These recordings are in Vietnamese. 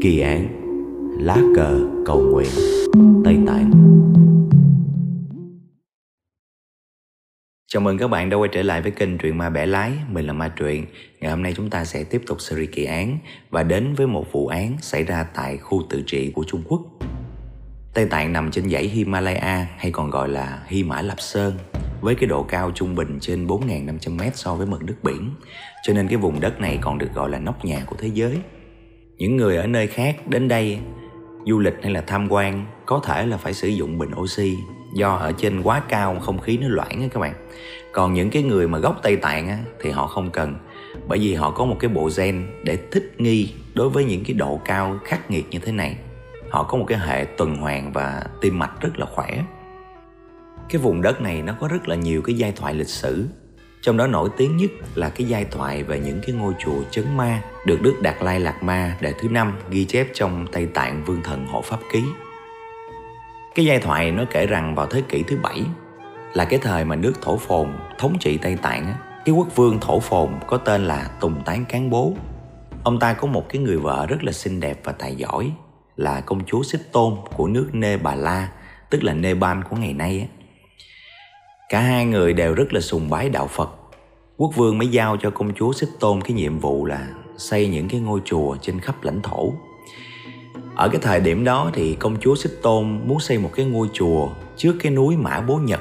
Kỳ án Lá cờ cầu nguyện Tây Tạng. Chào mừng các bạn đã quay trở lại với kênh Truyện Ma Bẻ Lái Mình là Ma Truyện. Ngày hôm nay chúng ta sẽ tiếp tục series kỳ án Và đến với một vụ án xảy ra tại khu tự trị của Trung Quốc. Tây Tạng nằm trên dãy Himalaya hay còn gọi là Hy Mã Lạp Sơn với cái độ cao trung bình trên 4.500m so với mực nước biển, cho nên cái vùng đất này còn được gọi là nóc nhà của thế giới. Những người ở nơi khác đến đây du lịch hay là tham quan có thể là phải sử dụng bình oxy do ở trên quá cao không khí nó loãng á các bạn. Còn những cái người mà gốc Tây Tạng á, thì họ không cần bởi vì họ có một cái bộ gen để thích nghi đối với những cái độ cao khắc nghiệt như thế này. Họ có một cái hệ tuần hoàn và tim mạch rất là khỏe cái vùng đất này nó có rất là nhiều cái giai thoại lịch sử trong đó nổi tiếng nhất là cái giai thoại về những cái ngôi chùa chấn ma được Đức Đạt Lai Lạt Ma đời thứ năm ghi chép trong Tây Tạng Vương Thần Hộ Pháp Ký. Cái giai thoại nó kể rằng vào thế kỷ thứ bảy là cái thời mà nước Thổ Phồn thống trị Tây Tạng cái quốc vương Thổ Phồn có tên là Tùng Tán Cán Bố. Ông ta có một cái người vợ rất là xinh đẹp và tài giỏi là công chúa Xích Tôn của nước Nê Bà La, tức là Nepal của ngày nay á Cả hai người đều rất là sùng bái đạo Phật. Quốc vương mới giao cho công chúa Xích Tôn cái nhiệm vụ là xây những cái ngôi chùa trên khắp lãnh thổ. Ở cái thời điểm đó thì công chúa Xích Tôn muốn xây một cái ngôi chùa trước cái núi Mã Bố Nhật.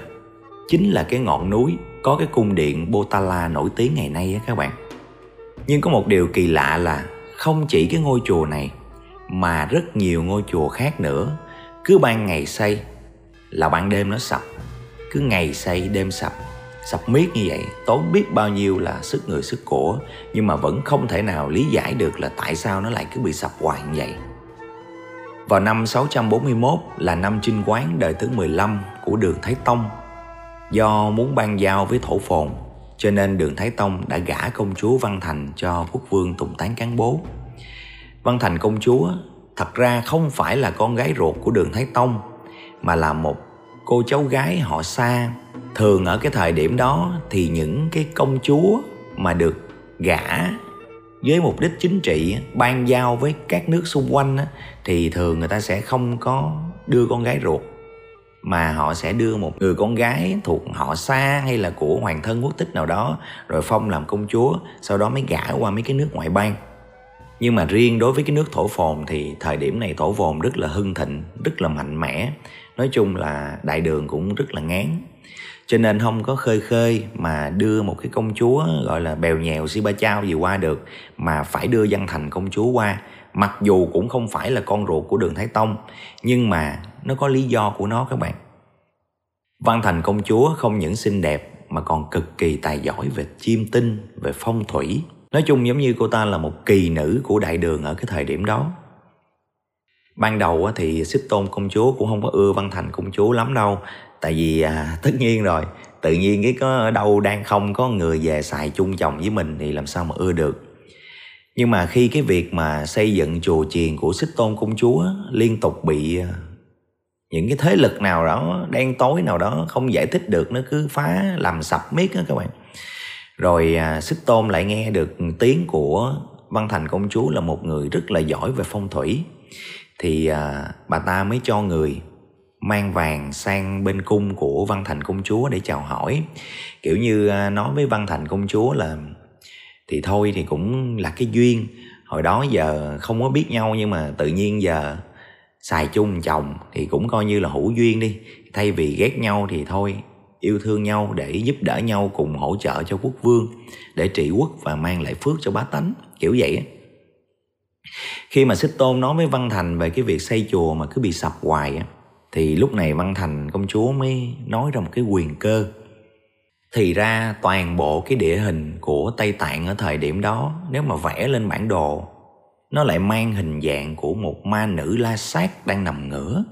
Chính là cái ngọn núi có cái cung điện Botala nổi tiếng ngày nay á các bạn. Nhưng có một điều kỳ lạ là không chỉ cái ngôi chùa này, mà rất nhiều ngôi chùa khác nữa cứ ban ngày xây là ban đêm nó sập cứ ngày xây đêm sập. Sập miết như vậy, tốn biết bao nhiêu là sức người, sức của. Nhưng mà vẫn không thể nào lý giải được là tại sao nó lại cứ bị sập hoài như vậy. Vào năm 641 là năm trinh quán đời thứ 15 của đường Thái Tông. Do muốn ban giao với thổ phồn, cho nên đường Thái Tông đã gả công chúa Văn Thành cho quốc vương Tùng Tán Cán Bố. Văn Thành công chúa, thật ra không phải là con gái ruột của đường Thái Tông, mà là một cô cháu gái họ xa thường ở cái thời điểm đó thì những cái công chúa mà được gả với mục đích chính trị, ban giao với các nước xung quanh thì thường người ta sẽ không có đưa con gái ruột, mà họ sẽ đưa một người con gái thuộc họ xa hay là của hoàng thân quốc tích nào đó, rồi phong làm công chúa, sau đó mới gả qua mấy cái nước ngoại bang. Nhưng mà riêng đối với cái nước thổ phồn thì thời điểm này thổ phồn rất là hưng thịnh, rất là mạnh mẽ nói chung là đại đường cũng rất là ngán. Cho nên không có khơi khơi mà đưa một cái công chúa, gọi là bèo nhèo si ba chao gì qua được, mà phải đưa văn thành công chúa qua. Mặc dù cũng không phải là con ruột của đường thái tông, nhưng mà nó có lý do của nó các bạn. Văn thành công chúa không những xinh đẹp, mà còn cực kỳ tài giỏi về chiêm tinh, về phong thủy. Nói chung giống như cô ta là một kỳ nữ của đại đường ở cái thời điểm đó ban đầu thì xích tôn công chúa cũng không có ưa văn thành công chúa lắm đâu. Tại vì à, tất nhiên rồi tự nhiên cái có ở đâu đang không có người về xài chung chồng với mình thì làm sao mà ưa được. Nhưng mà khi cái việc mà xây dựng chùa chiền của xích tôn công chúa liên tục bị à, những cái thế lực nào đó đen tối nào đó không giải thích được nó cứ phá làm sập miết đó các bạn. Rồi à, xích tôn lại nghe được tiếng của văn thành công chúa là một người rất là giỏi về phong thủy thì à, bà ta mới cho người mang vàng sang bên cung của văn thành công chúa để chào hỏi. Kiểu như à, nói với văn thành công chúa là thì thôi thì cũng là cái duyên. Hồi đó giờ không có biết nhau nhưng mà tự nhiên giờ xài chung chồng thì cũng coi như là hữu duyên đi. Thay vì ghét nhau thì thôi yêu thương nhau để giúp đỡ nhau cùng hỗ trợ cho quốc vương để trị quốc và mang lại phước cho bá tánh. Kiểu vậy khi mà xích tôn nói với văn thành về cái việc xây chùa mà cứ bị sập hoài á, thì lúc này văn thành, công chúa mới nói ra một cái quyền cơ. Thì ra toàn bộ cái địa hình của tây tạng ở thời điểm đó, nếu mà vẽ lên bản đồ, nó lại mang hình dạng của một ma nữ la sát đang nằm ngửa.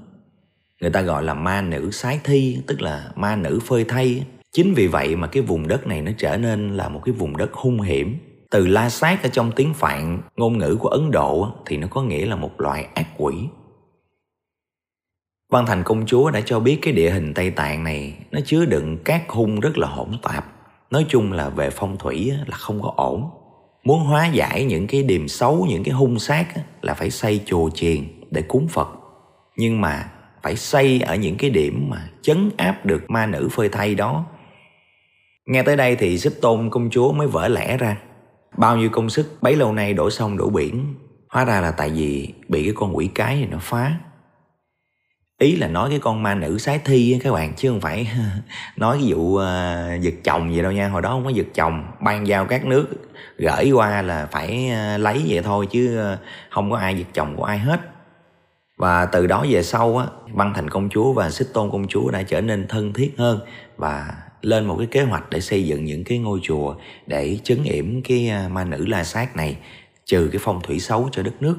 Người ta gọi là ma nữ sái thi, tức là ma nữ phơi thay chính vì vậy mà cái vùng đất này nó trở nên là một cái vùng đất hung hiểm từ la sát ở trong tiếng phạn, ngôn ngữ của ấn độ thì nó có nghĩa là một loại ác quỷ. Văn thành công chúa đã cho biết cái địa hình tây tạng này, nó chứa đựng các hung rất là hỗn tạp. Nói chung là về phong thủy là không có ổn. Muốn hóa giải những cái điềm xấu, những cái hung sát là phải xây chùa chiền để cúng phật. Nhưng mà phải xây ở những cái điểm mà chấn áp được ma nữ phơi thay đó. Nghe tới đây thì xích tôn công chúa mới vỡ lẽ ra bao nhiêu công sức bấy lâu nay đổ sông đổ biển. Hóa ra là tại vì bị cái con quỷ cái này nó phá. Ý là nói cái con ma nữ sái thi các bạn chứ không phải nói cái vụ uh, giật chồng gì đâu nha. Hồi đó không có giật chồng ban giao các nước gửi qua là phải uh, lấy vậy thôi chứ uh, không có ai giật chồng của ai hết. Và từ đó về sau á văn thành công chúa và xích tôn công chúa đã trở nên thân thiết hơn và lên một cái kế hoạch để xây dựng những cái ngôi chùa để chấn yểm cái à, ma nữ la sát này trừ cái phong thủy xấu cho đất nước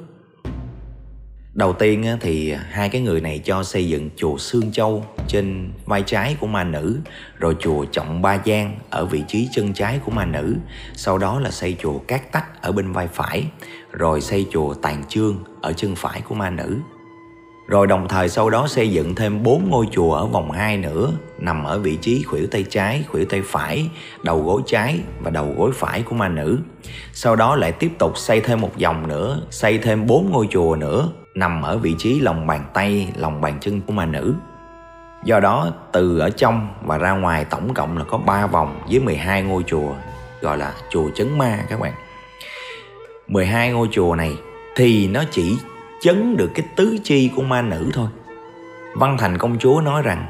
Đầu tiên thì hai cái người này cho xây dựng chùa Sương Châu trên vai trái của ma nữ, rồi chùa Trọng Ba Giang ở vị trí chân trái của ma nữ, sau đó là xây chùa Cát Tách ở bên vai phải, rồi xây chùa Tàn Chương ở chân phải của ma nữ. Rồi đồng thời sau đó xây dựng thêm bốn ngôi chùa ở vòng hai nữa, nằm ở vị trí khuỷu tay trái, khuỷu tay phải, đầu gối trái và đầu gối phải của ma nữ. Sau đó lại tiếp tục xây thêm một vòng nữa, xây thêm bốn ngôi chùa nữa, nằm ở vị trí lòng bàn tay, lòng bàn chân của ma nữ. Do đó, từ ở trong và ra ngoài tổng cộng là có 3 vòng với 12 ngôi chùa, gọi là chùa chấn ma các bạn. 12 ngôi chùa này thì nó chỉ chấn được cái tứ chi của ma nữ thôi. Văn Thành công chúa nói rằng,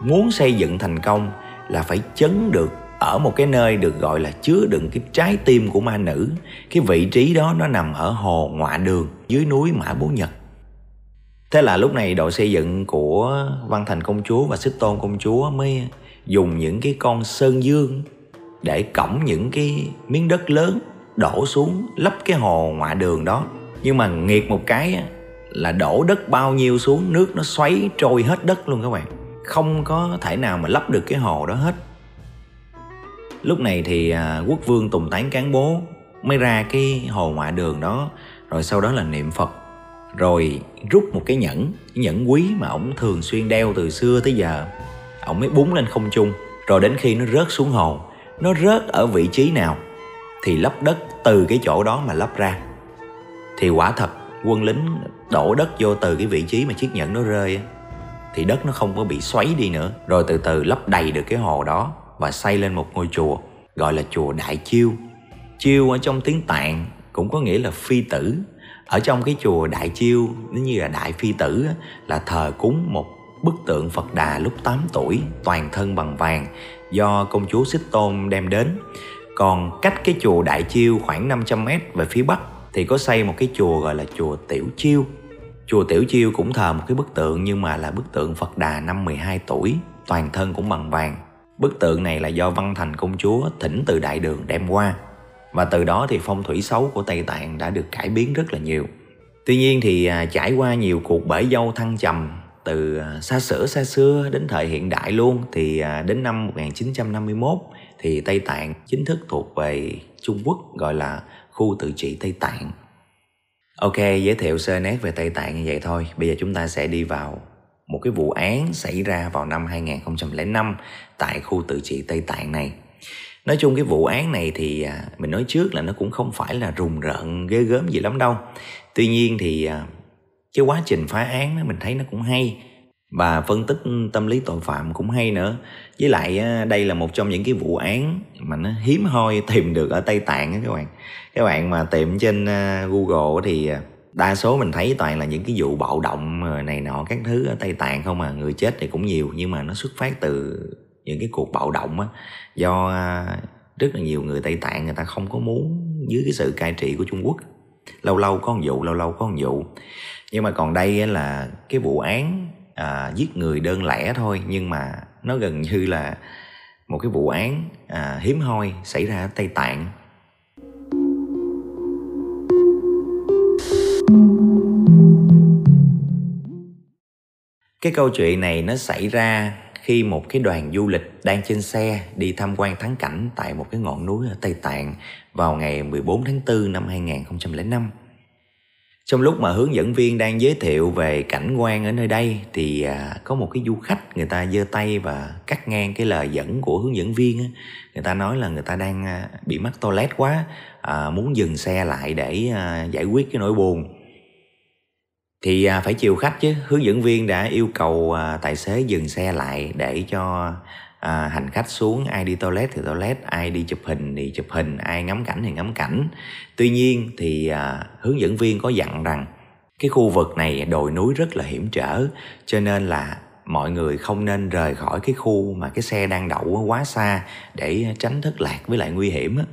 muốn xây dựng thành công là phải chấn được ở một cái nơi được gọi là chứa đựng cái trái tim của ma nữ. Cái vị trí đó nó nằm ở hồ Ngoại Đường, dưới núi Mã Bố Nhật. Thế là lúc này đội xây dựng của Văn Thành công chúa và Xích Tôn công chúa mới dùng những cái con sơn dương để cõng những cái miếng đất lớn đổ xuống lấp cái hồ ngoại đường đó. Nhưng mà nghiệt một cái là đổ đất bao nhiêu xuống nước nó xoáy trôi hết đất luôn các bạn. Không có thể nào mà lấp được cái hồ đó hết. Lúc này thì à, quốc vương Tùng Tán Cán Bố mới ra cái hồ ngoại đường đó rồi sau đó là niệm Phật rồi rút một cái nhẫn cái nhẫn quý mà ổng thường xuyên đeo từ xưa tới giờ ổng mới búng lên không trung rồi đến khi nó rớt xuống hồ nó rớt ở vị trí nào thì lấp đất từ cái chỗ đó mà lấp ra thì quả thật, quân lính đổ đất vô từ cái vị trí mà chiếc nhẫn nó rơi thì đất nó không có bị xoáy đi nữa. Rồi từ từ lấp đầy được cái hồ đó và xây lên một ngôi chùa, gọi là chùa đại chiêu. Chiêu ở trong tiếng tạng cũng có nghĩa là phi tử. Ở trong cái chùa đại chiêu nếu như là đại phi tử là thờ cúng một bức tượng phật đà lúc 8 tuổi, toàn thân bằng vàng, do công chúa xích tôn đem đến. Còn cách cái chùa đại chiêu khoảng 500 mét về phía bắc thì có xây một cái chùa gọi là chùa tiểu chiêu. Chùa tiểu chiêu cũng thờ một cái bức tượng nhưng mà là bức tượng phật đà năm 12 tuổi, toàn thân cũng bằng vàng. Bức tượng này là do văn thành công chúa thỉnh từ đại đường đem qua. Và từ đó thì phong thủy xấu của Tây Tạng đã được cải biến rất là nhiều. Tuy nhiên thì à, trải qua nhiều cuộc bể dâu thăng trầm, từ à, xa xưa xa xưa đến thời hiện đại luôn, thì à, đến năm 1951 thì Tây Tạng chính thức thuộc về Trung Quốc, gọi là khu tự trị Tây Tạng. Ok, giới thiệu sơ nét về Tây Tạng như vậy thôi. Bây giờ chúng ta sẽ đi vào một cái vụ án xảy ra vào năm 2005 tại khu tự trị Tây Tạng này nói chung cái vụ án này thì à, mình nói trước là nó cũng không phải là rùng rợn ghê gớm gì lắm đâu tuy nhiên thì à, cái quá trình phá án mình thấy nó cũng hay và phân tích tâm lý tội phạm cũng hay nữa. Với lại đây là một trong những cái vụ án mà nó hiếm hoi tìm được ở tây tạng các bạn. Các bạn mà tìm trên google thì à, đa số mình thấy toàn là những cái vụ bạo động này nọ các thứ ở tây tạng không à. Người chết thì cũng nhiều nhưng mà nó xuất phát từ những cái cuộc bạo động á. Do rất là nhiều người Tây Tạng người ta không có muốn dưới cái sự cai trị của Trung Quốc. Lâu lâu có một vụ, lâu lâu có một vụ. Nhưng mà còn đây là cái vụ án à, giết người đơn lẻ thôi nhưng mà nó gần như là một cái vụ án à, hiếm hoi xảy ra ở Tây Tạng cái câu chuyện này nó xảy ra khi một cái đoàn du lịch đang trên xe đi tham quan thắng cảnh tại một cái ngọn núi ở Tây Tạng vào ngày 14 tháng 4 năm 2005 trong lúc mà hướng dẫn viên đang giới thiệu về cảnh quan ở nơi đây thì à, có một cái du khách người ta giơ tay và cắt ngang cái lời dẫn của hướng dẫn viên á. người ta nói là người ta đang à, bị mắc toilet quá à, muốn dừng xe lại để à, giải quyết cái nỗi buồn thì à, phải chiều khách chứ hướng dẫn viên đã yêu cầu à, tài xế dừng xe lại để cho à, hành khách xuống ai đi toilet thì toilet ai đi chụp hình thì chụp hình ai ngắm cảnh thì ngắm cảnh. Tuy nhiên thì à, hướng dẫn viên có dặn rằng cái khu vực này đồi núi rất là hiểm trở cho nên là mọi người không nên rời khỏi cái khu mà cái xe đang đậu quá xa để tránh thất lạc với lại nguy hiểm á.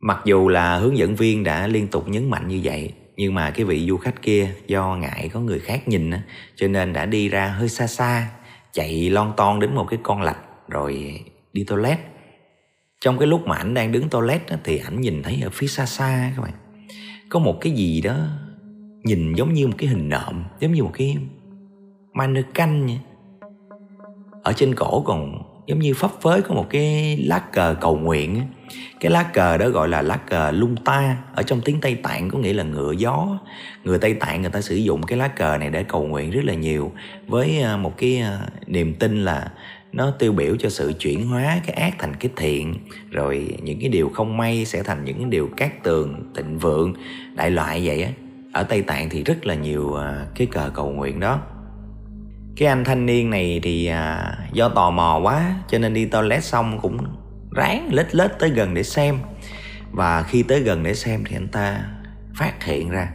Mặc dù là hướng dẫn viên đã liên tục nhấn mạnh như vậy nhưng mà cái vị du khách kia do ngại có người khác nhìn á cho nên đã đi ra hơi xa xa chạy lon ton đến một cái con lạch rồi đi toilet. Trong cái lúc mà ảnh đang đứng toilet đó, thì ảnh nhìn thấy ở phía xa xa các bạn. Có một cái gì đó nhìn giống như một cái hình nộm giống như một cái mannequin ở trên cổ còn giống như phấp phới có một cái lá cờ cầu nguyện cái lá cờ đó gọi là lá cờ lung ta. Ở trong tiếng tây tạng có nghĩa là ngựa gió. Người tây tạng người ta sử dụng cái lá cờ này để cầu nguyện rất là nhiều với à, một cái à, niềm tin là nó tiêu biểu cho sự chuyển hóa cái ác thành cái thiện. Rồi những cái điều không may sẽ thành những điều cát tường, tịnh vượng, đại loại vậy á. Ở tây tạng thì rất là nhiều à, cái cờ cầu nguyện đó cái anh thanh niên này thì à, do tò mò quá cho nên đi toilet xong cũng ráng lết lết tới gần để xem. Và khi tới gần để xem thì anh ta phát hiện ra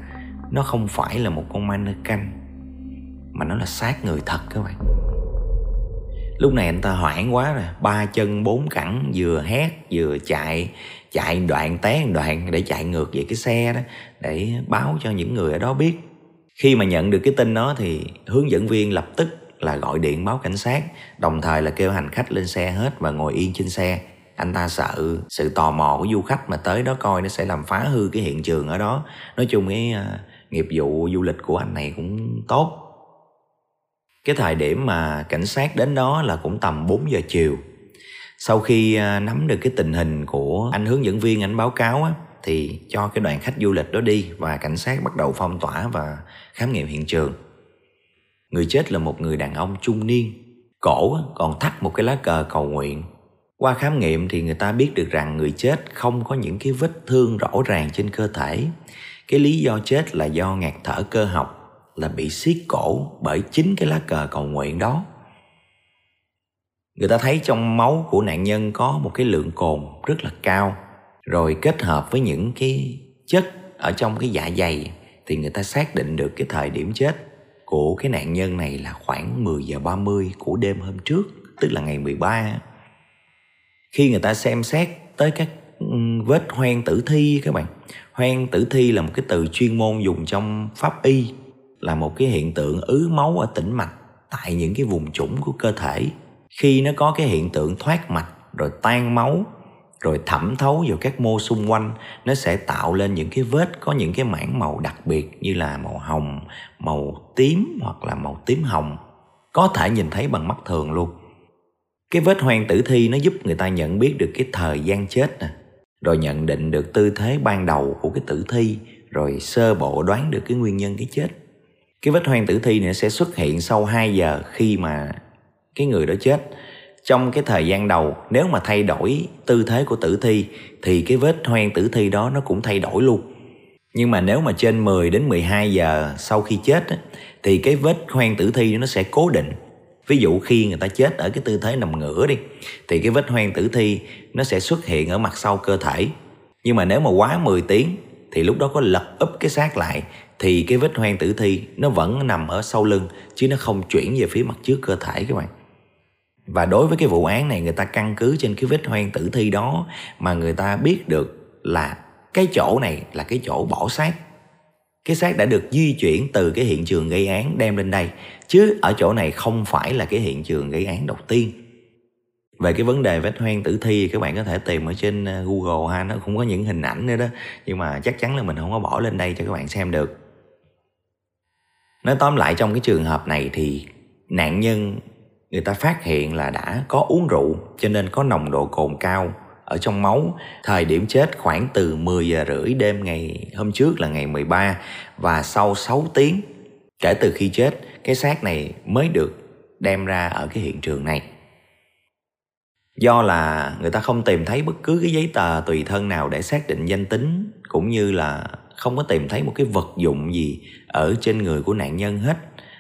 nó không phải là một con mannequin mà nó là xác người thật các bạn. Lúc này anh ta hoảng quá rồi ba chân bốn cẳng vừa hét vừa chạy chạy đoạn té đoạn để chạy ngược về cái xe đó để báo cho những người ở đó biết khi mà nhận được cái tin đó thì hướng dẫn viên lập tức là gọi điện báo cảnh sát đồng thời là kêu hành khách lên xe hết và ngồi yên trên xe. Anh ta sợ sự tò mò của du khách mà tới đó coi nó sẽ làm phá hư cái hiện trường ở đó. Nói chung cái uh, nghiệp vụ du lịch của anh này cũng tốt. Cái thời điểm mà cảnh sát đến đó là cũng tầm 4 giờ chiều. Sau khi uh, nắm được cái tình hình của anh hướng dẫn viên anh báo cáo á thì cho cái đoàn khách du lịch đó đi và cảnh sát bắt đầu phong tỏa và khám nghiệm hiện trường. Người chết là một người đàn ông trung niên, cổ còn thắt một cái lá cờ cầu nguyện. Qua khám nghiệm thì người ta biết được rằng người chết không có những cái vết thương rõ ràng trên cơ thể. Cái lý do chết là do ngạt thở cơ học, là bị siết cổ bởi chính cái lá cờ cầu nguyện đó. Người ta thấy trong máu của nạn nhân có một cái lượng cồn rất là cao rồi kết hợp với những cái chất ở trong cái dạ dày thì người ta xác định được cái thời điểm chết của cái nạn nhân này là khoảng 10 giờ 30 của đêm hôm trước, tức là ngày 13. Khi người ta xem xét tới các vết hoen tử thi các bạn. Hoen tử thi là một cái từ chuyên môn dùng trong pháp y là một cái hiện tượng ứ máu ở tĩnh mạch tại những cái vùng trũng của cơ thể. Khi nó có cái hiện tượng thoát mạch rồi tan máu rồi thẩm thấu vào các mô xung quanh, nó sẽ tạo lên những cái vết có những cái mảng màu đặc biệt như là màu hồng, màu tím hoặc là màu tím hồng. Có thể nhìn thấy bằng mắt thường luôn. Cái vết hoen tử thi nó giúp người ta nhận biết được cái thời gian chết nè, rồi nhận định được tư thế ban đầu của cái tử thi, rồi sơ bộ đoán được cái nguyên nhân cái chết. Cái vết hoen tử thi này sẽ xuất hiện sau 2 giờ khi mà cái người đó chết trong cái thời gian đầu, nếu mà thay đổi tư thế của tử thi, thì cái vết hoen tử thi đó nó cũng thay đổi luôn. Nhưng mà nếu mà trên 10 đến 12 giờ sau khi chết thì cái vết hoen tử thi nó sẽ cố định. Ví dụ khi người ta chết ở cái tư thế nằm ngửa đi, thì cái vết hoen tử thi nó sẽ xuất hiện ở mặt sau cơ thể. Nhưng mà nếu mà quá 10 tiếng, thì lúc đó có lật úp cái xác lại, thì cái vết hoen tử thi nó vẫn nằm ở sau lưng, chứ nó không chuyển về phía mặt trước cơ thể các bạn và đối với cái vụ án này, người ta căn cứ trên cái vết hoen tử thi đó mà người ta biết được là cái chỗ này là cái chỗ bỏ xác. Cái xác đã được di chuyển từ cái hiện trường gây án đem lên đây, chứ ở chỗ này không phải là cái hiện trường gây án đầu tiên. Về cái vấn đề vết hoen tử thi, các bạn có thể tìm ở trên ờ, Google ha, nó cũng có những hình ảnh nữa đó. Nhưng mà chắc chắn là mình không có bỏ lên đây cho các bạn xem được. Nói tóm lại trong cái trường hợp này thì nạn nhân người ta phát hiện là đã có uống rượu cho nên có nồng độ cồn cao ở trong máu. Thời điểm chết khoảng từ 10 giờ rưỡi đêm ngày hôm trước là ngày 13 và sau 6 tiếng kể từ khi chết, cái xác này mới được đem ra ở cái hiện trường này. Do là người ta không tìm thấy bất cứ cái giấy tờ tùy thân nào để xác định danh tính cũng như là không có tìm thấy một cái vật dụng gì ở trên người của nạn nhân hết.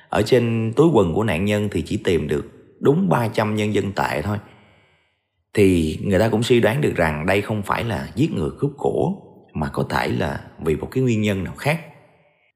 Ở trên túi quần của nạn nhân thì chỉ tìm được đúng 300 nhân dân tệ thôi. Thì người ta cũng suy đoán được rằng đây không phải là giết người cướp của mà có thể là vì một cái nguyên nhân nào khác.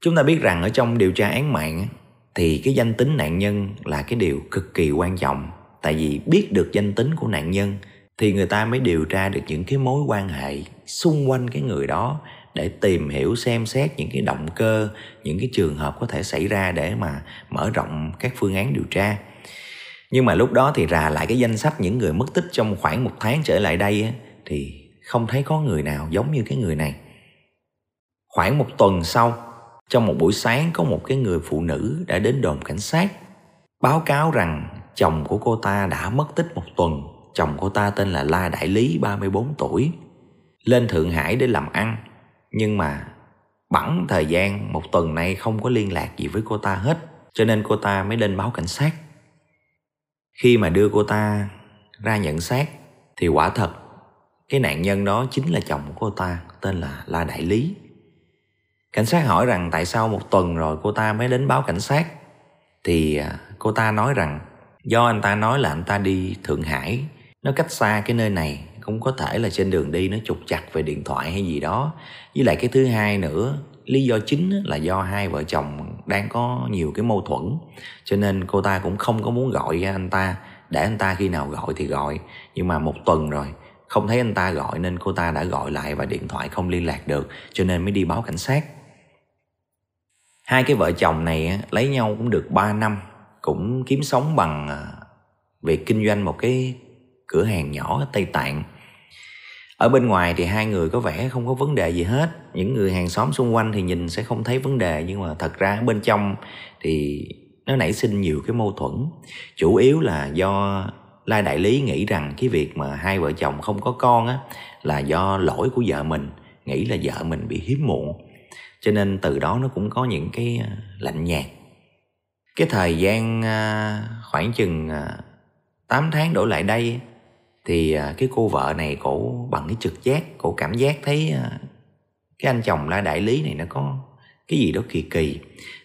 Chúng ta biết rằng ở trong điều tra án mạng thì cái danh tính nạn nhân là cái điều cực kỳ quan trọng tại vì biết được danh tính của nạn nhân thì người ta mới điều tra được những cái mối quan hệ xung quanh cái người đó để tìm hiểu, xem xét những cái động cơ, những cái trường hợp có thể xảy ra để mà mở rộng các phương án điều tra nhưng mà lúc đó thì rà lại cái danh sách những người mất tích trong khoảng một tháng trở lại đây thì không thấy có người nào giống như cái người này khoảng một tuần sau, trong một buổi sáng có một cái người phụ nữ đã đến đồn cảnh sát, báo cáo rằng chồng của cô ta đã mất tích một tuần. Chồng cô ta tên là La Đại Lý 34 tuổi. Lên Thượng Hải để làm ăn. Nhưng mà bẵng thời gian một tuần nay không có liên lạc gì với cô ta hết. Cho nên cô ta mới lên báo cảnh sát. Khi mà đưa cô ta ra nhận xác thì quả thật, cái nạn nhân đó chính là chồng của cô ta, tên là La Đại Lý. Cảnh sát hỏi rằng tại sao một tuần rồi cô ta mới đến báo cảnh sát? Thì à, cô ta nói rằng do anh ta nói là anh ta đi Thượng Hải. Nó cách xa cái nơi này, cũng có thể là trên đường đi nó trục chặt về điện thoại hay gì đó. Với lại cái thứ hai nữa lý do chính là do hai vợ chồng đang có nhiều cái mâu thuẫn. Cho nên cô ta cũng không có muốn gọi anh ta. Để anh ta khi nào gọi thì gọi. Nhưng mà một tuần rồi, không thấy anh ta gọi nên cô ta đã gọi lại và điện thoại không liên lạc được. Cho nên mới đi báo cảnh sát. Hai cái vợ chồng này lấy nhau cũng được 3 năm. Cũng kiếm sống bằng à, việc kinh doanh một cái cửa hàng nhỏ ở Tây Tạng. Ở bên ngoài thì hai người có vẻ không có vấn đề gì hết. Những người hàng xóm xung quanh thì nhìn sẽ không thấy vấn đề nhưng mà thật ra ở bên trong thì nó nảy sinh nhiều cái mâu thuẫn. Chủ yếu là do Lai Đại Lý nghĩ rằng cái việc mà hai vợ chồng không có con á là do lỗi của vợ mình, nghĩ là vợ mình bị hiếm muộn. Cho nên từ đó nó cũng có những cái à, lạnh nhạt cái thời gian à, khoảng chừng à, 8 tháng đổ lại đây thì à, cái cô vợ này cổ bằng cái trực giác, cổ cảm giác thấy à, cái anh chồng là đại lý này nó có cái gì đó kỳ kỳ.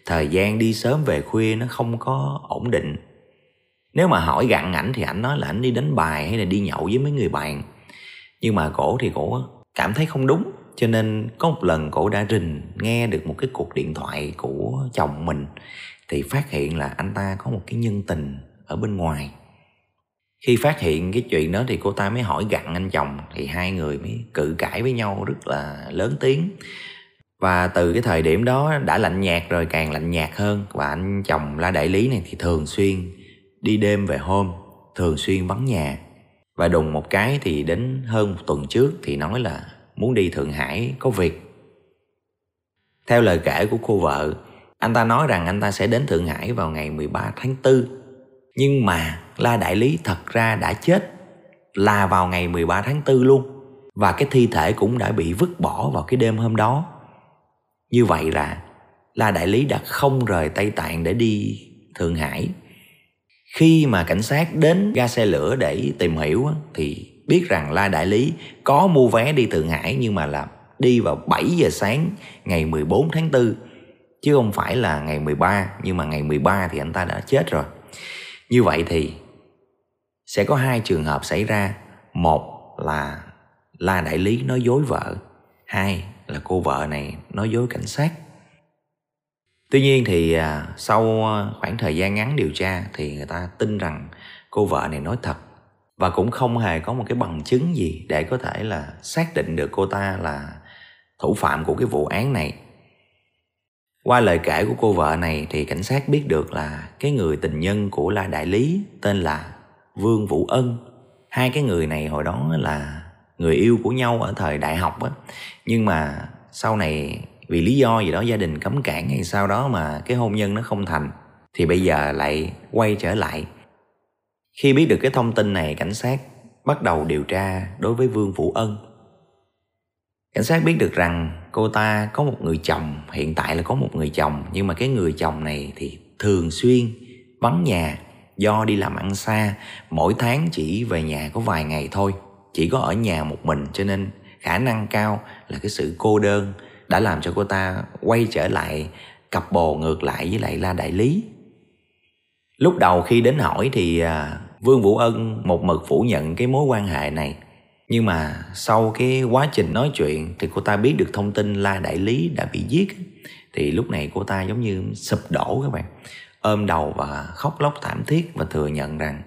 Thời gian đi sớm về khuya nó không có ổn định. Nếu mà hỏi gặn ảnh thì ảnh nói là ảnh đi đánh bài hay là đi nhậu với mấy người bạn. Nhưng mà cổ thì cổ cảm thấy không đúng, cho nên có một lần cổ đã rình nghe được một cái cuộc điện thoại của chồng mình, thì phát hiện là anh ta có một cái nhân tình ở bên ngoài khi phát hiện cái chuyện đó thì cô ta mới hỏi gặn anh chồng, thì hai người mới cự cãi với nhau rất là lớn tiếng. Và từ cái thời điểm đó đã lạnh nhạt rồi, càng lạnh nhạt hơn. Và anh chồng la đại lý này thì thường xuyên đi đêm về hôm, thường xuyên vắng nhà. Và đùng một cái thì đến hơn một tuần trước thì nói là muốn đi thượng hải có việc. Theo lời kể của cô vợ, anh ta nói rằng anh ta sẽ đến Thượng Hải vào ngày 13 tháng 4. Nhưng mà La Đại Lý thật ra đã chết là vào ngày 13 tháng 4 luôn. Và cái thi thể cũng đã bị vứt bỏ vào cái đêm hôm đó. Như vậy là La Đại Lý đã không rời Tây Tạng để đi Thượng Hải. Khi mà cảnh sát đến ga xe lửa để tìm hiểu thì biết rằng La Đại Lý có mua vé đi Thượng Hải, nhưng mà là đi vào 7 giờ sáng ngày 14 tháng 4 chứ không phải là ngày 13 nhưng mà ngày 13 thì anh ta đã chết rồi như vậy thì sẽ có hai trường hợp xảy ra. Một là la đại lý nói dối vợ. Hai là cô vợ này nói dối cảnh sát. Tuy nhiên thì à, sau à, khoảng thời gian ngắn điều tra thì người ta tin rằng cô vợ này nói thật. Và cũng không hề có một cái bằng chứng gì để có thể là xác định được cô ta là thủ phạm của cái vụ án này. Qua lời kể của cô vợ này thì cảnh sát biết được là cái người tình nhân của La Đại Lý tên là Vương Vũ Ân. Hai cái người này hồi đó là người yêu của nhau ở thời đại học á. Nhưng mà sau này vì lý do gì đó gia đình cấm cản hay sau đó mà cái hôn nhân nó không thành thì bây giờ lại quay trở lại. Khi biết được cái thông tin này cảnh sát bắt đầu điều tra đối với Vương Vũ Ân. Cảnh sát biết được rằng cô ta có một người chồng, hiện tại là có một người chồng nhưng mà cái người chồng này thì thường xuyên vắng nhà do đi làm ăn xa, mỗi tháng chỉ về nhà có vài ngày thôi, chỉ có ở nhà một mình cho nên khả năng cao là cái sự cô đơn đã làm cho cô ta quay trở lại cặp bồ ngược lại với lại La Đại Lý. Lúc đầu khi đến hỏi thì à, Vương Vũ Ân một mực phủ nhận cái mối quan hệ này. Nhưng mà sau cái quá trình nói chuyện thì cô ta biết được thông tin La Đại Lý đã bị giết. Thì lúc này cô ta giống như sụp đổ các bạn. Ôm đầu và khóc lóc thảm thiết và thừa nhận rằng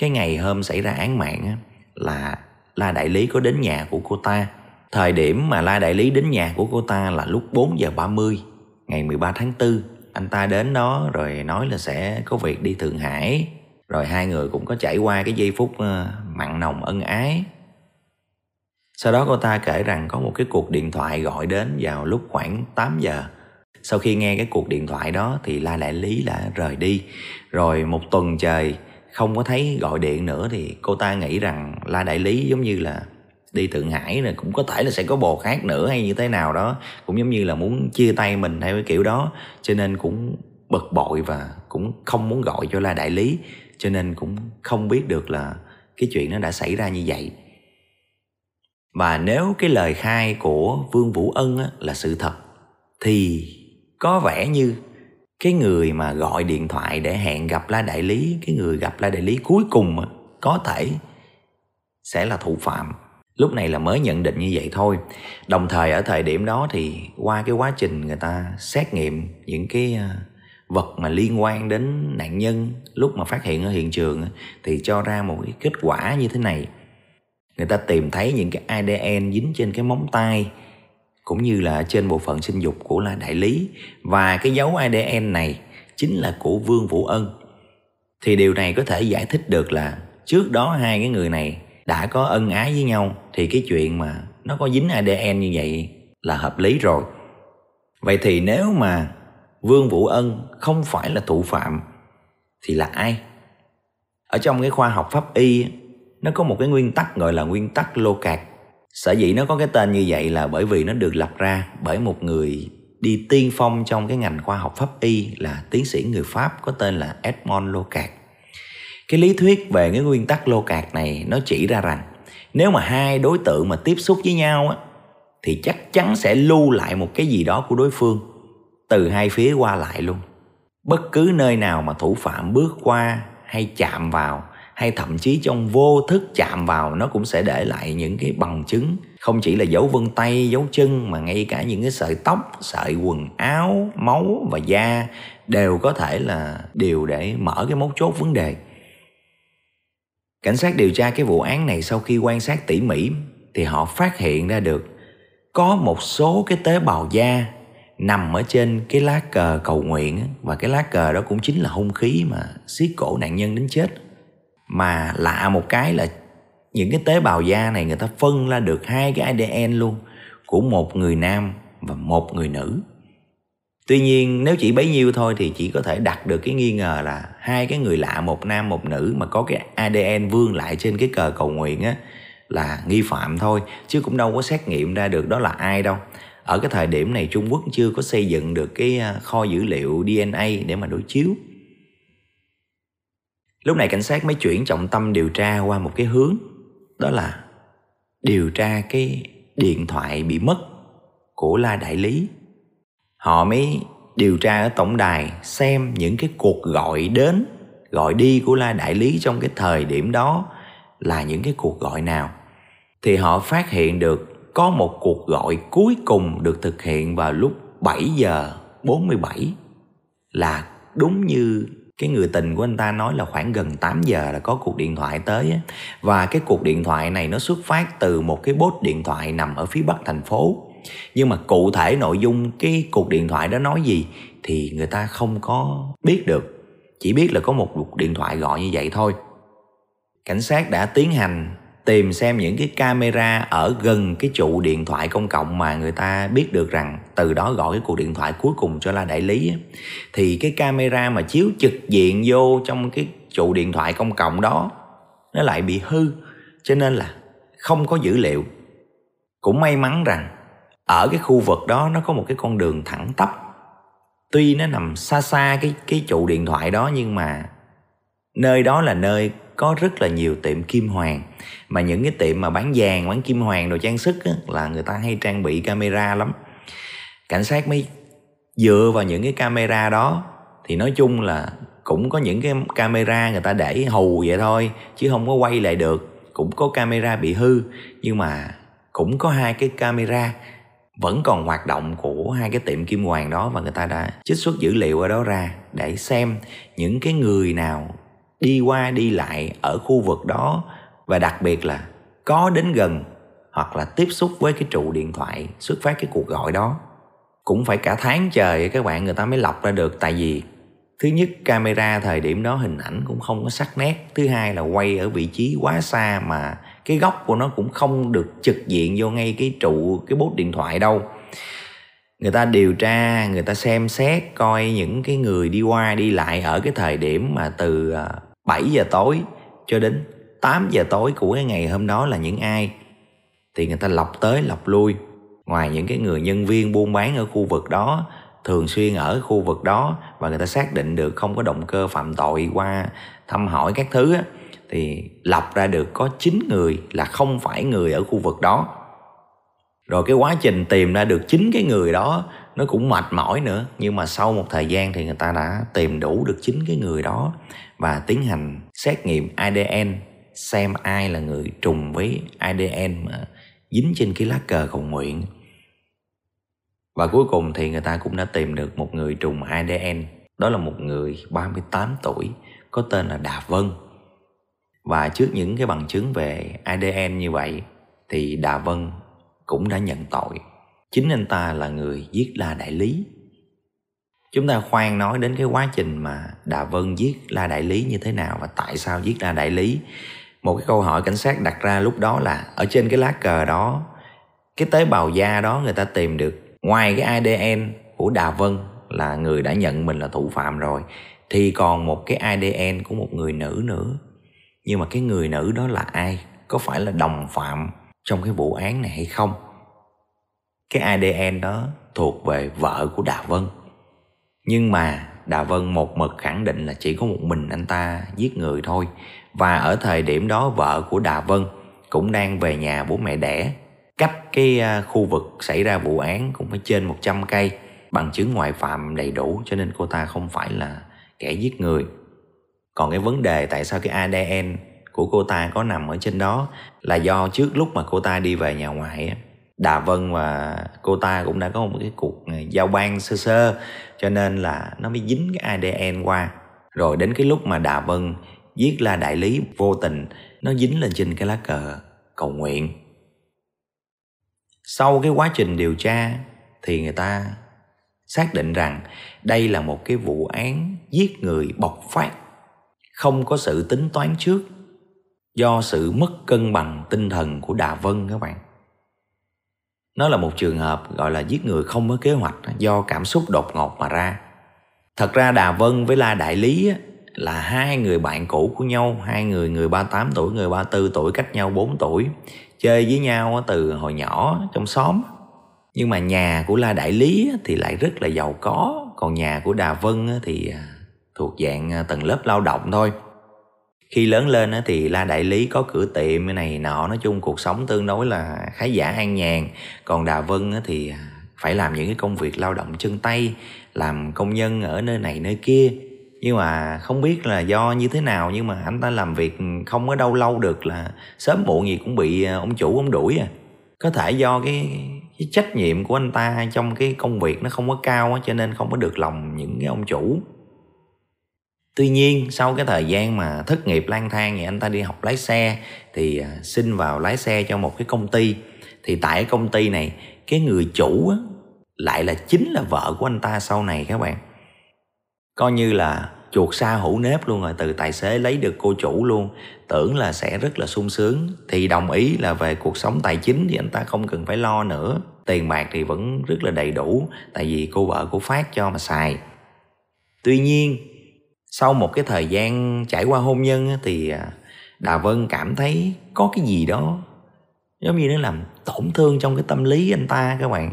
cái ngày hôm xảy ra án mạng là La Đại Lý có đến nhà của cô ta. Thời điểm mà La Đại Lý đến nhà của cô ta là lúc 4 giờ 30 ngày 13 tháng 4. Anh ta đến đó rồi nói là sẽ có việc đi Thượng Hải. Rồi hai người cũng có trải qua cái giây phút ờ, mặn nồng ân ái. Sau đó cô ta kể rằng có một cái cuộc điện thoại gọi đến vào lúc khoảng 8 giờ. Sau khi nghe cái cuộc điện thoại đó thì La Đại Lý đã rời đi. Rồi một tuần trời không có thấy gọi điện nữa thì cô ta nghĩ rằng La Đại Lý giống như là đi Thượng Hải này cũng có thể là sẽ có bồ khác nữa hay như thế nào đó. Cũng giống như là muốn chia tay mình theo cái kiểu đó. Cho nên cũng bực bội và cũng không muốn gọi cho La Đại Lý. Cho nên cũng không biết được là cái chuyện nó đã xảy ra như vậy. Và nếu cái lời khai của Vương Vũ Ân á, là sự thật thì có vẻ như cái người mà gọi điện thoại để hẹn gặp La Đại Lý, cái người gặp La Đại Lý cuối cùng có thể sẽ là thủ phạm. Lúc này là mới nhận định như vậy thôi. Đồng thời ở thời điểm đó thì qua cái quá trình người ta xét nghiệm những cái ờ, vật mà liên quan đến nạn nhân lúc mà phát hiện ở hiện trường thì cho ra một cái kết quả như thế này. Người ta tìm thấy những cái ADN dính trên cái móng tay cũng như là trên bộ phận sinh dục của là đại lý và cái dấu ADN này chính là của Vương Vũ Ân thì điều này có thể giải thích được là trước đó hai cái người này đã có ân ái với nhau, thì cái chuyện mà nó có dính ADN như vậy là hợp lý rồi. Vậy thì nếu mà Vương Vũ Ân không phải là thủ phạm, thì là ai? Ở trong cái khoa học pháp y nó có một cái nguyên tắc gọi là nguyên tắc lô cạc. Sở dĩ nó có cái tên như vậy là bởi vì nó được lập ra bởi một người đi tiên phong trong cái ngành khoa học pháp y là tiến sĩ người Pháp có tên là Edmond Locard. Cái lý thuyết về cái nguyên tắc lô này nó chỉ ra rằng nếu mà hai đối tượng mà tiếp xúc với nhau á, thì chắc chắn sẽ lưu lại một cái gì đó của đối phương từ hai phía qua lại luôn. Bất cứ nơi nào mà thủ phạm bước qua hay chạm vào hay thậm chí trong vô thức chạm vào, nó cũng sẽ để lại những cái bằng chứng. Không chỉ là dấu vân tay, dấu chân, mà ngay cả những cái sợi tóc, sợi quần áo, máu và da đều có thể là điều để mở cái mấu chốt vấn đề. Cảnh sát điều tra cái vụ án này sau khi quan sát tỉ mỉ thì họ phát hiện ra được có một số cái tế bào da nằm ở trên cái lá cờ cầu nguyện và cái lá cờ đó cũng chính là hung khí mà xiết cổ nạn nhân đến chết. Mà lạ một cái là những cái tế bào da này người ta phân ra được hai cái ADN luôn, của một người nam và một người nữ. Tuy nhiên, nếu chỉ bấy nhiêu thôi thì chỉ có thể đặt được cái nghi ngờ là hai cái người lạ, một nam, một nữ, mà có cái ADN vương lại trên cái cờ cầu nguyện á, là nghi phạm thôi, chứ cũng đâu có xét nghiệm ra được đó là ai đâu. Ở cái thời điểm này, Trung Quốc chưa có xây dựng được cái à, kho dữ liệu DNA để mà đối chiếu. Lúc này cảnh sát mới chuyển trọng tâm điều tra qua một cái hướng, đó là điều tra cái điện thoại bị mất của La Đại Lý. Họ mới điều tra ở tổng đài xem những cái cuộc gọi đến, gọi đi của la đại lý trong cái thời điểm đó là những cái cuộc gọi nào. Thì họ phát hiện được có một cuộc gọi cuối cùng được thực hiện vào lúc 7 giờ 47 là đúng như cái người tình của anh ta nói là khoảng gần 8 giờ là có cuộc điện thoại tới và cái cuộc điện thoại này nó xuất phát từ một cái bốt điện thoại nằm ở phía bắc thành phố. Nhưng mà cụ thể nội dung cái cuộc điện thoại đó nói gì thì người ta không có biết được. Chỉ biết là có một cuộc điện thoại gọi như vậy thôi. Cảnh sát đã tiến hành tìm xem những cái camera ở gần cái trụ điện thoại công cộng mà người ta biết được rằng từ đó gọi cái cuộc điện thoại cuối cùng cho la đại lý thì cái camera mà chiếu trực diện vô trong cái trụ điện thoại công cộng đó, nó lại bị hư. Cho nên là không có dữ liệu. Cũng may mắn rằng, ở cái khu vực đó nó có một cái con đường thẳng tắp. Tuy nó nằm xa xa cái cái trụ điện thoại đó nhưng mà nơi đó là nơi có rất là nhiều tiệm kim hoàng. Mà những cái tiệm mà bán vàng bán kim hoàng đồ trang sức á, là người ta hay trang bị camera lắm. Cảnh sát mới dựa vào những cái camera đó thì nói chung là cũng có những cái camera người ta để hù vậy thôi chứ không có quay lại được. Cũng có camera bị hư nhưng mà cũng có hai cái camera vẫn còn hoạt động của hai cái tiệm kim hoàng đó và người ta đã trích xuất dữ liệu ở đó ra để xem những cái người nào đi qua đi lại ở khu vực đó và đặc biệt là có đến gần hoặc là tiếp xúc với cái trụ điện thoại xuất phát cái cuộc gọi đó. Cũng phải cả tháng trời các bạn người ta mới lọc ra được, tại vì thứ nhất camera thời điểm đó hình ảnh cũng không có sắc nét, thứ hai là quay ở vị trí quá xa mà cái góc của nó cũng không được trực diện vô ngay cái trụ, cái bốt điện thoại đâu người ta điều tra, người ta xem xét, coi những cái người đi qua đi lại ở cái thời điểm mà từ à, 7 giờ tối cho đến 8 giờ tối của cái ngày hôm đó là những ai. Thì người ta lọc tới lọc lui. Ngoài những cái người nhân viên buôn bán ở khu vực đó, thường xuyên ở khu vực đó và người ta xác định được không có động cơ phạm tội qua thăm hỏi các thứ thì lọc ra được có 9 người là không phải người ở khu vực đó rồi cái quá trình tìm ra được chính cái người đó, nó cũng mệt mỏi nữa. Nhưng mà sau một thời gian thì người ta đã tìm đủ được chính cái người đó và tiến hành xét nghiệm ADN xem ai là người trùng với ADN mà dính trên cái lá cờ cầu nguyện. Và cuối cùng thì người ta cũng đã tìm được một người trùng ADN đó là một người 38 tuổi, có tên là Đà Vân. Và trước những cái bằng chứng về ADN như vậy thì Đà Vân cũng đã nhận tội. Chính anh ta là người giết La Đại Lý. Chúng ta khoan nói đến cái quá trình mà Đà Vân giết La Đại Lý như thế nào và tại sao giết La Đại Lý. Một cái câu hỏi cảnh sát đặt ra lúc đó là ở trên cái lá cờ đó, cái tế bào da đó người ta tìm được ngoài cái ADN của Đà Vân là người đã nhận mình là thủ phạm rồi thì còn một cái ADN của một người nữ nữa nhưng mà cái người nữ đó là ai có phải là đồng phạm trong cái vụ án này hay không. Cái adn đó thuộc về vợ của đà vân. Nhưng mà đà vân một mực khẳng định là chỉ có một mình anh ta giết người thôi. Và ở thời điểm đó vợ của đà vân cũng đang về nhà bố mẹ đẻ. Cách cái à, khu vực xảy ra vụ án cũng phải trên 100 cây, bằng chứng ngoại phạm đầy đủ, cho nên cô ta không phải là kẻ giết người. Còn cái vấn đề tại sao cái ADN của cô ta có nằm ở trên đó là do trước lúc mà cô ta đi về nhà ngoại Đà Vân và cô ta cũng đã có một cái cuộc ờ, giao ban sơ sơ, cho nên là nó mới dính cái ADN qua. Rồi đến cái lúc mà Đà Vân giết La Đại Lý vô tình, nó dính lên trên cái lá cờ cầu nguyện. Sau cái quá trình điều tra thì người ta xác định rằng đây là một cái vụ án giết người bộc phát, không có sự tính toán trước do sự mất cân bằng tinh thần của Đà Vân các bạn. Nó là một trường hợp gọi là giết người không có kế hoạch do cảm xúc đột ngột mà ra. Thật ra Đà Vân với La Đại Lý là hai người bạn cũ của nhau, hai người người 38 tuổi, người 34 tuổi cách nhau 4 tuổi, chơi với nhau từ hồi nhỏ trong xóm. Nhưng mà nhà của La Đại Lý thì lại rất là giàu có, còn nhà của Đà Vân thì à, thuộc dạng à, tầng lớp lao động thôi khi lớn lên thì la đại lý có cửa tiệm này nọ nói chung cuộc sống tương đối là khá giả an nhàn. Còn đà vân thì à, phải làm những cái công việc lao động chân tay làm công nhân ở nơi này nơi kia. Nhưng mà không biết là do như thế nào nhưng mà anh ta làm việc không có đâu lâu được là sớm muộn gì cũng bị à, ông chủ ông đuổi à. Có thể do cái, cái trách nhiệm của anh ta trong cái công việc nó không có cao cho nên không có được lòng những cái ông chủ. Tuy nhiên sau cái thời gian mà thất nghiệp lang thang thì anh ta đi học lái xe thì à, xin vào lái xe cho một cái công ty. Thì tại cái công ty này cái người chủ á, lại là chính là vợ của anh ta sau này các bạn. Coi như là chuột xa hữu nếp luôn rồi từ tài xế lấy được cô chủ luôn. Tưởng là sẽ rất là sung sướng. Thì đồng ý là về cuộc sống tài chính thì anh ta không cần phải lo nữa. Tiền bạc thì vẫn rất là đầy đủ tại vì cô vợ của phát cho mà xài. Tuy nhiên sau một cái thời gian trải qua hôn nhân thì à, Đà Vân cảm thấy có cái gì đó giống như nó làm tổn thương trong cái tâm lý anh ta các bạn.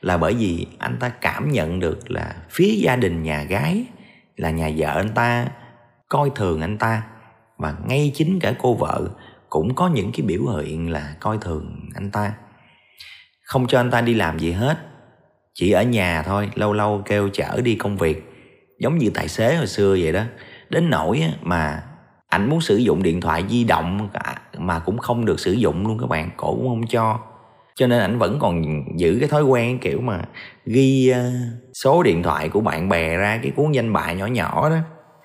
Là bởi vì anh ta cảm nhận được là phía gia đình nhà gái, là nhà vợ anh ta, coi thường anh ta. Và ngay chính cả cô vợ cũng có những cái biểu hiện là coi thường anh ta. Không cho anh ta đi làm gì hết, chỉ ở nhà thôi, lâu lâu kêu chở đi công việc giống như tài xế hồi xưa vậy đó. Đến nỗi mà ảnh muốn sử dụng điện thoại di động mà cũng không được sử dụng luôn các bạn, cổ cũng không cho. Cho nên ảnh vẫn còn giữ cái thói quen kiểu mà ghi ờ, số điện thoại của bạn bè ra cái cuốn danh bạ nhỏ nhỏ đó.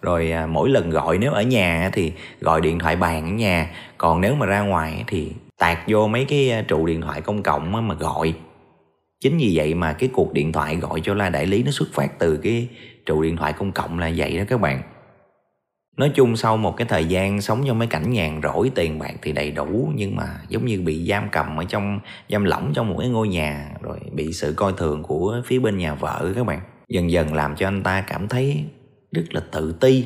Rồi à, mỗi lần gọi nếu ở nhà thì gọi điện thoại bàn ở nhà, còn nếu mà ra ngoài thì tạt vô mấy cái ờ, trụ điện thoại công cộng mà gọi. Chính vì vậy mà cái cuộc điện thoại gọi cho la đại lý nó xuất phát từ cái trụ điện thoại công cộng là vậy đó các bạn. Nói chung sau một cái thời gian sống trong mấy cảnh nhàn rỗi, tiền bạc thì đầy đủ, nhưng mà giống như bị giam cầm ở trong, giam lỏng trong một cái ngôi nhà, rồi bị sự coi thường của phía bên nhà vợ các bạn. Dần dần làm cho anh ta cảm thấy rất là tự ti,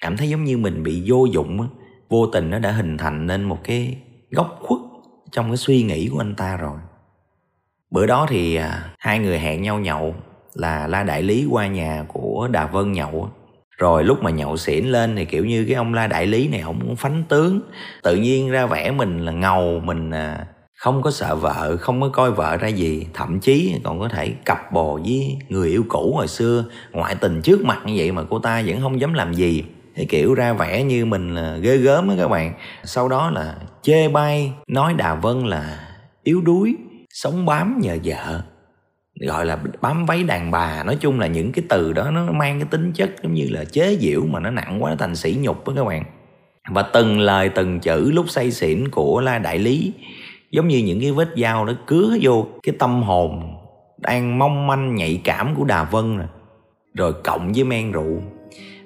cảm thấy giống như mình bị vô dụng vô tình nó đã hình thành nên một cái góc khuất trong cái suy nghĩ của anh ta rồi. Bữa đó thì à, hai người hẹn nhau nhậu là la đại lý qua nhà của đà vân nhậu rồi lúc mà nhậu xỉn lên thì kiểu như cái ông la đại lý này ông cũng phánh tướng. Tự nhiên ra vẻ mình là ngầu, mình à, không có sợ vợ, không có coi vợ ra gì. Thậm chí còn có thể cặp bồ với người yêu cũ hồi xưa, ngoại tình trước mặt như vậy mà cô ta vẫn không dám làm gì. Cái kiểu ra vẻ như mình là ghê gớm á các bạn. Sau đó là chê bai, nói đà vân là yếu đuối, sống bám nhờ vợ gọi là bám váy đàn bà. Nói chung là những cái từ đó nó mang cái tính chất giống như là chế giễu mà nó nặng quá thành sỉ nhục đó các bạn. Và từng lời từng chữ lúc say xỉn của la đại lý giống như những cái vết dao nó cứa vô cái tâm hồn đang mong manh nhạy cảm của Đà Vân rồi, rồi cộng với men rượu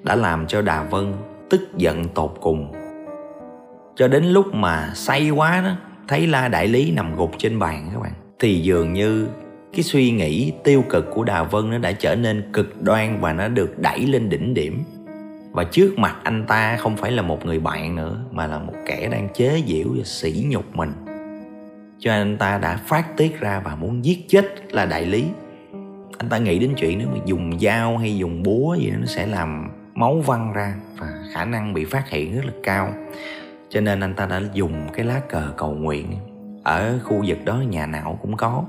đã làm cho Đà Vân tức giận tột cùng. Cho đến lúc mà say quá đó, thấy La Đại Lý nằm gục trên bàn các bạn, thì dường như cái suy nghĩ tiêu cực của Đào Vân nó đã trở nên cực đoan và nó được đẩy lên đỉnh điểm. Và trước mặt anh ta không phải là một người bạn nữa, mà là một kẻ đang chế giễu và sỉ nhục mình. Cho nên anh ta đã phát tiết ra và muốn giết chết là đại lý. Anh ta nghĩ đến chuyện nếu mà dùng dao hay dùng búa gì đó, nó sẽ làm máu văng ra và khả năng bị phát hiện rất là cao. Cho nên anh ta đã dùng cái lá cờ cầu nguyện. Ở khu vực đó nhà nào cũng có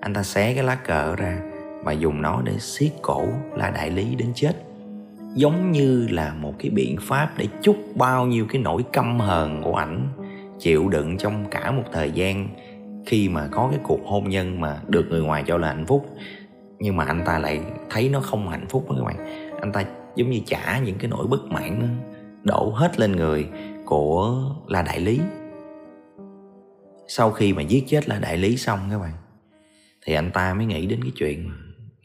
anh ta xé cái lá cờ ra và dùng nó để siết cổ là đại lý đến chết. Giống như là một cái biện pháp để chúc bao nhiêu cái nỗi căm hờn của ảnh chịu đựng trong cả một thời gian khi mà có cái cuộc hôn nhân mà được người ngoài cho là hạnh phúc. Nhưng mà anh ta lại thấy nó không hạnh phúc đó các bạn. Anh ta giống như trả những cái nỗi bất mãn đó, đổ hết lên người của là đại lý. Sau khi mà giết chết là đại lý xong các bạn thì anh ta mới nghĩ đến cái chuyện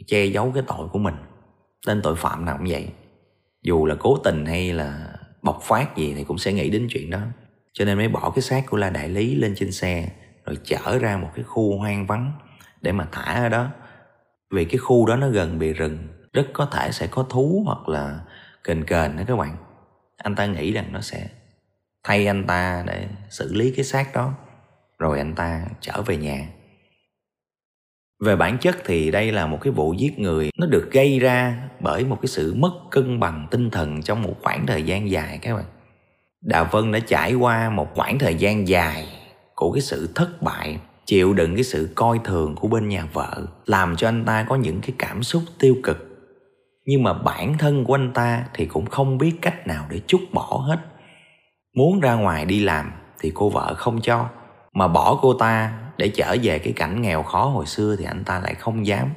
che giấu cái tội của mình. Tên tội phạm nào cũng vậy. Dù là cố tình hay là bộc phát gì thì cũng sẽ nghĩ đến chuyện đó. Cho nên mới bỏ cái xác của la đại lý lên trên xe, rồi chở ra một cái khu hoang vắng để mà thả ở đó. Vì cái khu đó nó gần bìa rừng, rất có thể sẽ có thú hoặc là kền kền đó các bạn. Anh ta nghĩ rằng nó sẽ thay anh ta để xử lý cái xác đó. Rồi anh ta trở về nhà về bản chất thì đây là một cái vụ giết người nó được gây ra bởi một cái sự mất cân bằng tinh thần trong một khoảng thời gian dài các bạn đào Vân đã trải qua một khoảng thời gian dài của cái sự thất bại, chịu đựng cái sự coi thường của bên nhà vợ, làm cho anh ta có những cái cảm xúc tiêu cực. Nhưng mà bản thân của anh ta thì cũng không biết cách nào để chút bỏ hết. Muốn ra ngoài đi làm thì cô vợ không cho, mà bỏ cô ta để trở về cái cảnh nghèo khó hồi xưa thì anh ta lại không dám.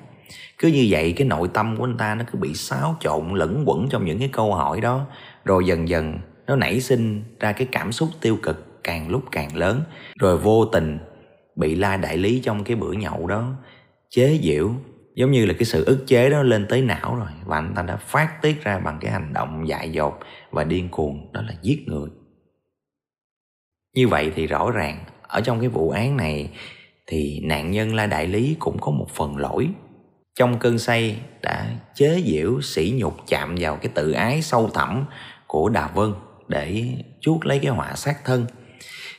Cứ như vậy cái nội tâm của anh ta nó cứ bị xáo trộn lẫn quẩn trong những cái câu hỏi đó, rồi dần dần nó nảy sinh ra cái cảm xúc tiêu cực càng lúc càng lớn. Rồi vô tình bị la đại lý trong cái bữa nhậu đó chế giễu. Giống như là cái sự ức chế đó lên tới não rồi. Và anh ta đã phát tiết ra bằng cái hành động dại dột và điên cuồng đó là giết người. Như vậy thì rõ ràng ở trong cái vụ án này thì nạn nhân la đại lý cũng có một phần lỗi. Trong cơn say đã chế giễu, sỉ nhục, chạm vào cái tự ái sâu thẳm của đà vân để chuốt lấy cái họa sát thân.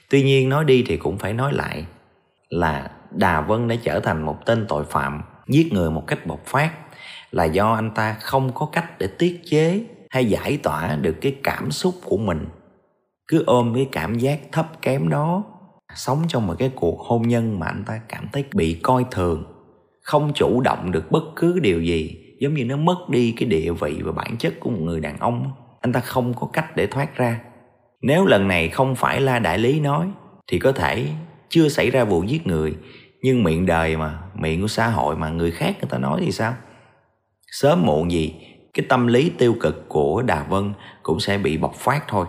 Tuy nhiên nói đi thì cũng phải nói lại là đà vân đã trở thành một tên tội phạm, giết người một cách bộc phát, là do anh ta không có cách để tiết chế hay giải tỏa được cái cảm xúc của mình. Cứ ôm cái cảm giác thấp kém đó sống trong một cái cuộc hôn nhân mà anh ta cảm thấy bị coi thường, không chủ động được bất cứ điều gì, giống như nó mất đi cái địa vị và bản chất của một người đàn ông. Anh ta không có cách để thoát ra. Nếu lần này không phải là đại lý nói, thì có thể chưa xảy ra vụ giết người, nhưng miệng đời mà, miệng của xã hội mà người khác người ta nói thì sao? Sớm muộn gì, cái tâm lý tiêu cực của đà vân cũng sẽ bị bộc phát thôi.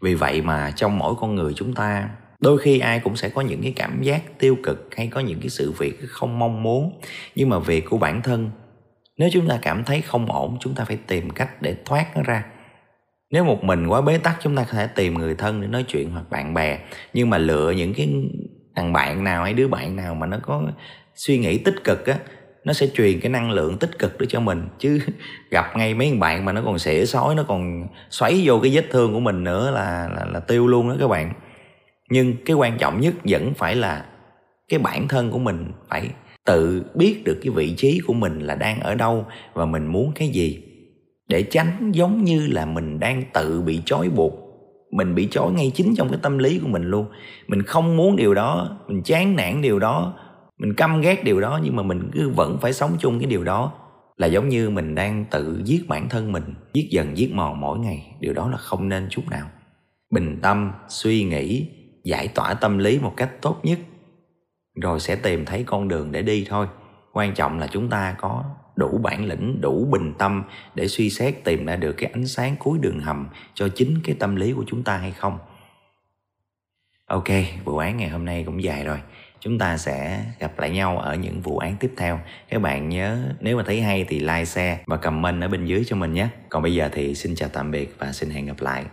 Vì vậy mà trong mỗi con người chúng ta đôi khi ai cũng sẽ có những cái cảm giác tiêu cực hay có những cái sự việc không mong muốn. Nhưng mà việc của bản thân nếu chúng ta cảm thấy không ổn chúng ta phải tìm cách để thoát nó ra. Nếu một mình quá bế tắc chúng ta có thể tìm người thân để nói chuyện hoặc bạn bè. Nhưng mà lựa những cái thằng bạn nào hay đứa bạn nào mà nó có suy nghĩ tích cực á nó sẽ truyền cái năng lượng tích cực đó cho mình. Chứ gặp ngay mấy bạn mà nó còn xỉa sói nó còn xoáy vô cái vết thương của mình nữa là là, là tiêu luôn đó các bạn nhưng cái quan trọng nhất vẫn phải là cái bản thân của mình phải tự biết được cái vị trí của mình là đang ở đâu và mình muốn cái gì. Để tránh giống như là mình đang tự bị trói buộc, mình bị trói ngay chính trong cái tâm lý của mình luôn. Mình không muốn điều đó, mình chán nản điều đó, mình căm ghét điều đó nhưng mà mình cứ vẫn phải sống chung cái điều đó là giống như mình đang tự giết bản thân mình, giết dần giết mòn mỗi ngày. Điều đó là không nên chút nào. Bình tâm, suy nghĩ giải tỏa tâm lý một cách tốt nhất, rồi sẽ tìm thấy con đường để đi thôi. Quan trọng là chúng ta có đủ bản lĩnh, đủ bình tâm để suy xét tìm ra được cái ánh sáng cuối đường hầm cho chính cái tâm lý của chúng ta hay không. Ok, vụ án ngày hôm nay cũng dài rồi. Chúng ta sẽ gặp lại nhau ở những vụ án tiếp theo. Các bạn nhớ, nếu mà thấy hay thì like, share và comment ở bên dưới cho mình nhé. Còn bây giờ thì xin chào tạm biệt và xin hẹn gặp lại.